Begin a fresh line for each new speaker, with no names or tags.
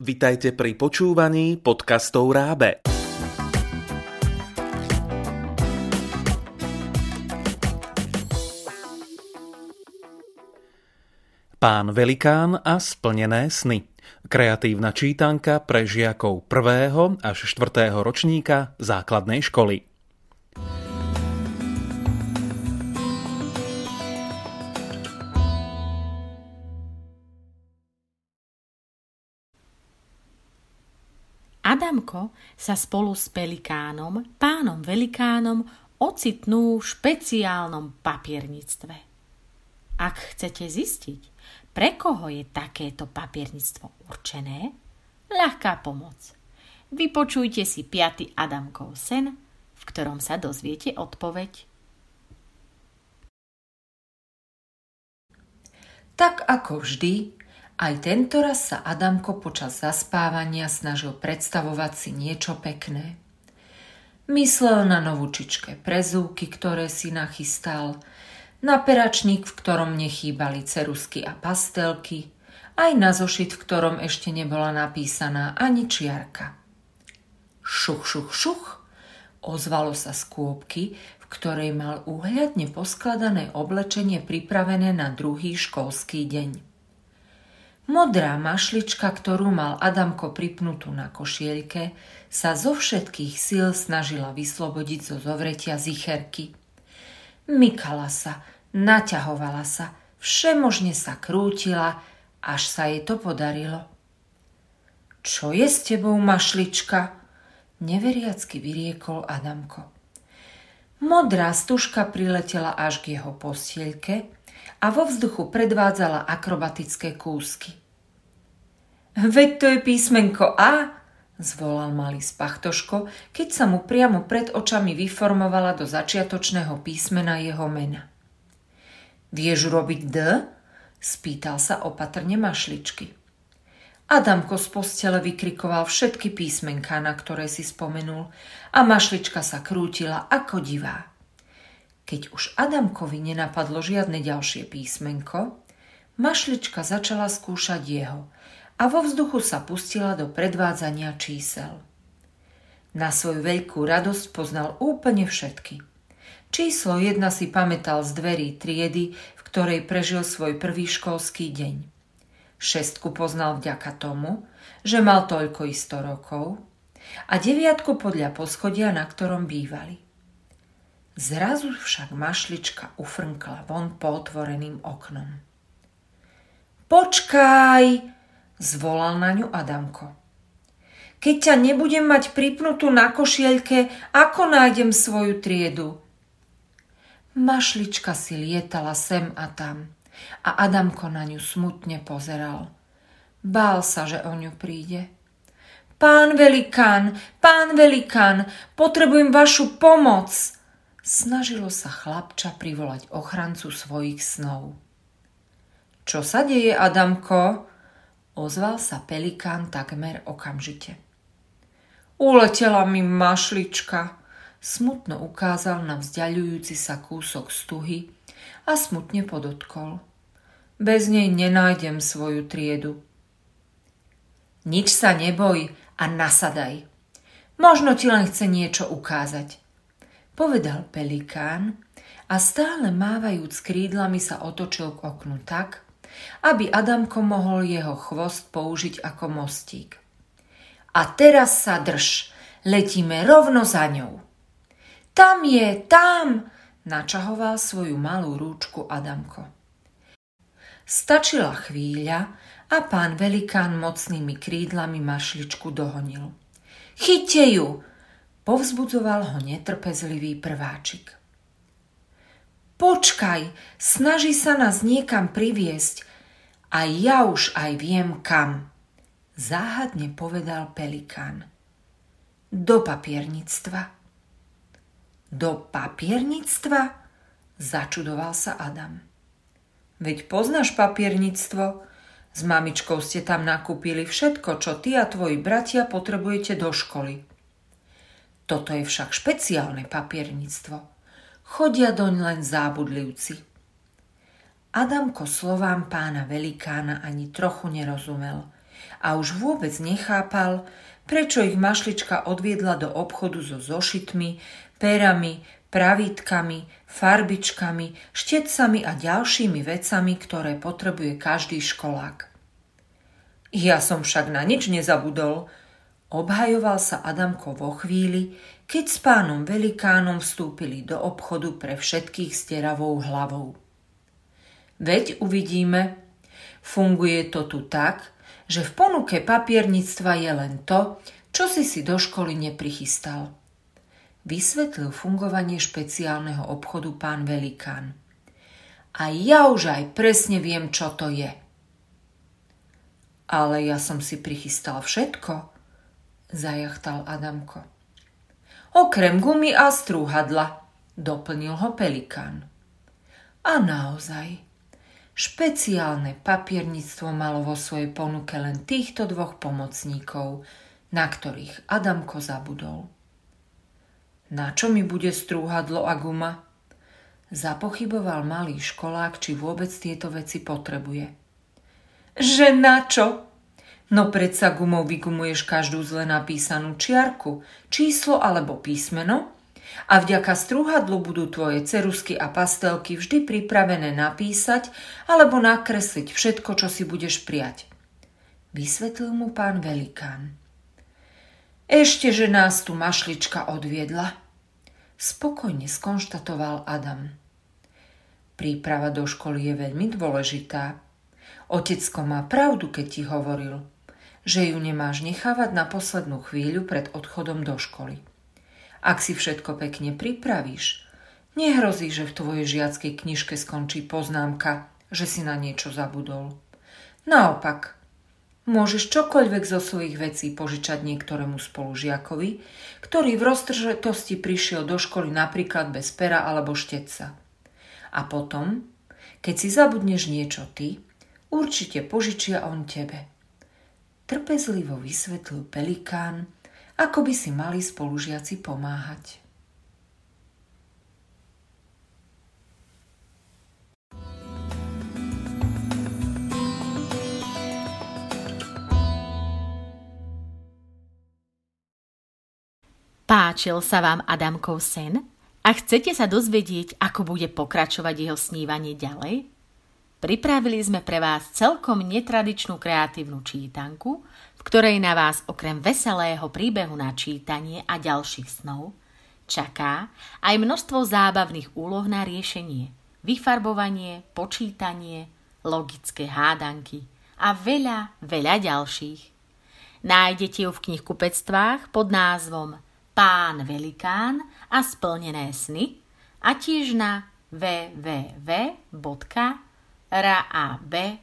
Vitajte pri počúvaní podcastov Rábe. Pán Velikán a splnené sny. Kreatívna čítanka pre žiakov 1. až 4. ročníka základnej školy.
Adamko sa spolu s Pelikánom, pánom Velikánom, ocitnú v špeciálnom papiernictve. Ak chcete zistiť, pre koho je takéto papiernictvo určené? Ľahká pomoc. Vypočujte si 5. Adamkov sen, v ktorom sa dozviete odpoveď.
Tak ako vždy, aj tento raz sa Adamko počas zaspávania snažil predstavovať si niečo pekné. Myslel na novúčičke prezúky, ktoré si nachystal, na peračník, v ktorom nechýbali cerusky a pastelky, aj na zošit, v ktorom ešte nebola napísaná ani čiarka. Šuch, šuch, šuch, ozvalo sa z kôpky, v ktorej mal úhľadne poskladané oblečenie pripravené na druhý školský deň. Modrá mašlička, ktorú mal Adamko pripnutú na košielke, sa zo všetkých síl snažila vyslobodiť zo zovretia zicherky – Mykala sa, naťahovala sa, všemožne sa krútila, až sa jej to podarilo. Čo je s tebou, mašlička? Neveriacky vyriekol Adamko. Modrá stužka priletela až k jeho postielke a vo vzduchu predvádzala akrobatické kúsky. Veď to je písmenko A, zvolal malý spachtoško, keď sa mu priamo pred očami vyformovala do začiatočného písmena jeho mena. Vieš robiť D? spýtal sa opatrne mašličky. Adamko z postele vykrikoval všetky písmenká, na ktoré si spomenul a mašlička sa krútila ako divá. Keď už Adamkovi nenapadlo žiadne ďalšie písmenko, mašlička začala skúšať jeho – a vo vzduchu sa pustila do predvádzania čísel. Na svoju veľkú radosť poznal úplne všetky. Číslo jedna si pamätal z dverí triedy, v ktorej prežil svoj prvý školský deň. Šestku poznal vďaka tomu, že mal toľko isto rokov a deviatku podľa poschodia, na ktorom bývali. Zrazu však mašlička ufrnkla von po otvoreným oknom. Počkaj, zvolal na ňu Adamko. Keď ťa nebudem mať pripnutú na košielke, ako nájdem svoju triedu? Mašlička si lietala sem a tam a Adamko na ňu smutne pozeral. Bál sa, že o ňu príde. Pán velikán, pán velikán, potrebujem vašu pomoc. Snažilo sa chlapča privolať ochrancu svojich snov. Čo sa deje, Adamko? Ozval sa pelikán takmer okamžite. Uletela mi mašlička, smutno ukázal na vzdialujúci sa kúsok stuhy a smutne podotkol. Bez nej nenájdem svoju triedu. Nič sa neboj a nasadaj. Možno ti len chce niečo ukázať. Povedal pelikán a stále mávajúc krídlami sa otočil k oknu tak, aby Adamko mohol jeho chvost použiť ako mostík. A teraz sa drž, letíme rovno za ňou. Tam je, tam, načahoval svoju malú rúčku Adamko. Stačila chvíľa a pán velikán mocnými krídlami mašličku dohonil. Chyťte ju! Povzbudzoval ho netrpezlivý prváčik. Počkaj, snaží sa nás niekam priviesť, a ja už aj viem kam, záhadne povedal Pelikán. Do papiernictva. Do papiernictva? Začudoval sa Adam. Veď poznáš papiernictvo? S mamičkou ste tam nakúpili všetko, čo ty a tvoji bratia potrebujete do školy. Toto je však špeciálne papiernictvo. Chodia doň len zábudlivci. Adamko slovám pána velikána ani trochu nerozumel a už vôbec nechápal, prečo ich mašlička odviedla do obchodu so zošitmi, perami, pravítkami, farbičkami, štecami a ďalšími vecami, ktoré potrebuje každý školák. Ja som však na nič nezabudol, obhajoval sa Adamko vo chvíli, keď s pánom Velikánom vstúpili do obchodu pre všetkých s teravou hlavou. Veď uvidíme, funguje to tu tak, že v ponuke papierníctva je len to, čo si si do školy neprichystal. Vysvetlil fungovanie špeciálneho obchodu pán Velikán. A ja už aj presne viem, čo to je. Ale ja som si prichystal všetko, zajachtal Adamko. Okrem gumy a strúhadla, doplnil ho Pelikán. A naozaj, Špeciálne papierníctvo malo vo svojej ponuke len týchto dvoch pomocníkov, na ktorých Adamko zabudol. Na čo mi bude strúhadlo a guma? Zapochyboval malý školák, či vôbec tieto veci potrebuje. Že na čo? No predsa gumou vygumuješ každú zle napísanú čiarku, číslo alebo písmeno a vďaka strúhadlu budú tvoje cerusky a pastelky vždy pripravené napísať alebo nakresliť všetko, čo si budeš prijať. Vysvetlil mu pán Velikán. Ešte, že nás tu mašlička odviedla. Spokojne skonštatoval Adam. Príprava do školy je veľmi dôležitá. Otecko má pravdu, keď ti hovoril, že ju nemáš nechávať na poslednú chvíľu pred odchodom do školy. Ak si všetko pekne pripravíš, nehrozí, že v tvojej žiackej knižke skončí poznámka, že si na niečo zabudol. Naopak, môžeš čokoľvek zo svojich vecí požičať niektorému spolužiakovi, ktorý v roztržetosti prišiel do školy napríklad bez pera alebo šteca. A potom, keď si zabudneš niečo ty, určite požičia on tebe. Trpezlivo vysvetlil Pelikán, ako by si mali spolužiaci pomáhať.
Páčil sa vám Adamkov sen? A chcete sa dozvedieť, ako bude pokračovať jeho snívanie ďalej? Pripravili sme pre vás celkom netradičnú kreatívnu čítanku, v ktorej na vás okrem veselého príbehu na čítanie a ďalších snov čaká aj množstvo zábavných úloh na riešenie, vyfarbovanie, počítanie, logické hádanky a veľa, veľa ďalších. Nájdete ju v knihkupectvách pod názvom Pán Velikán a splnené sny a tiež na www.rab.sk.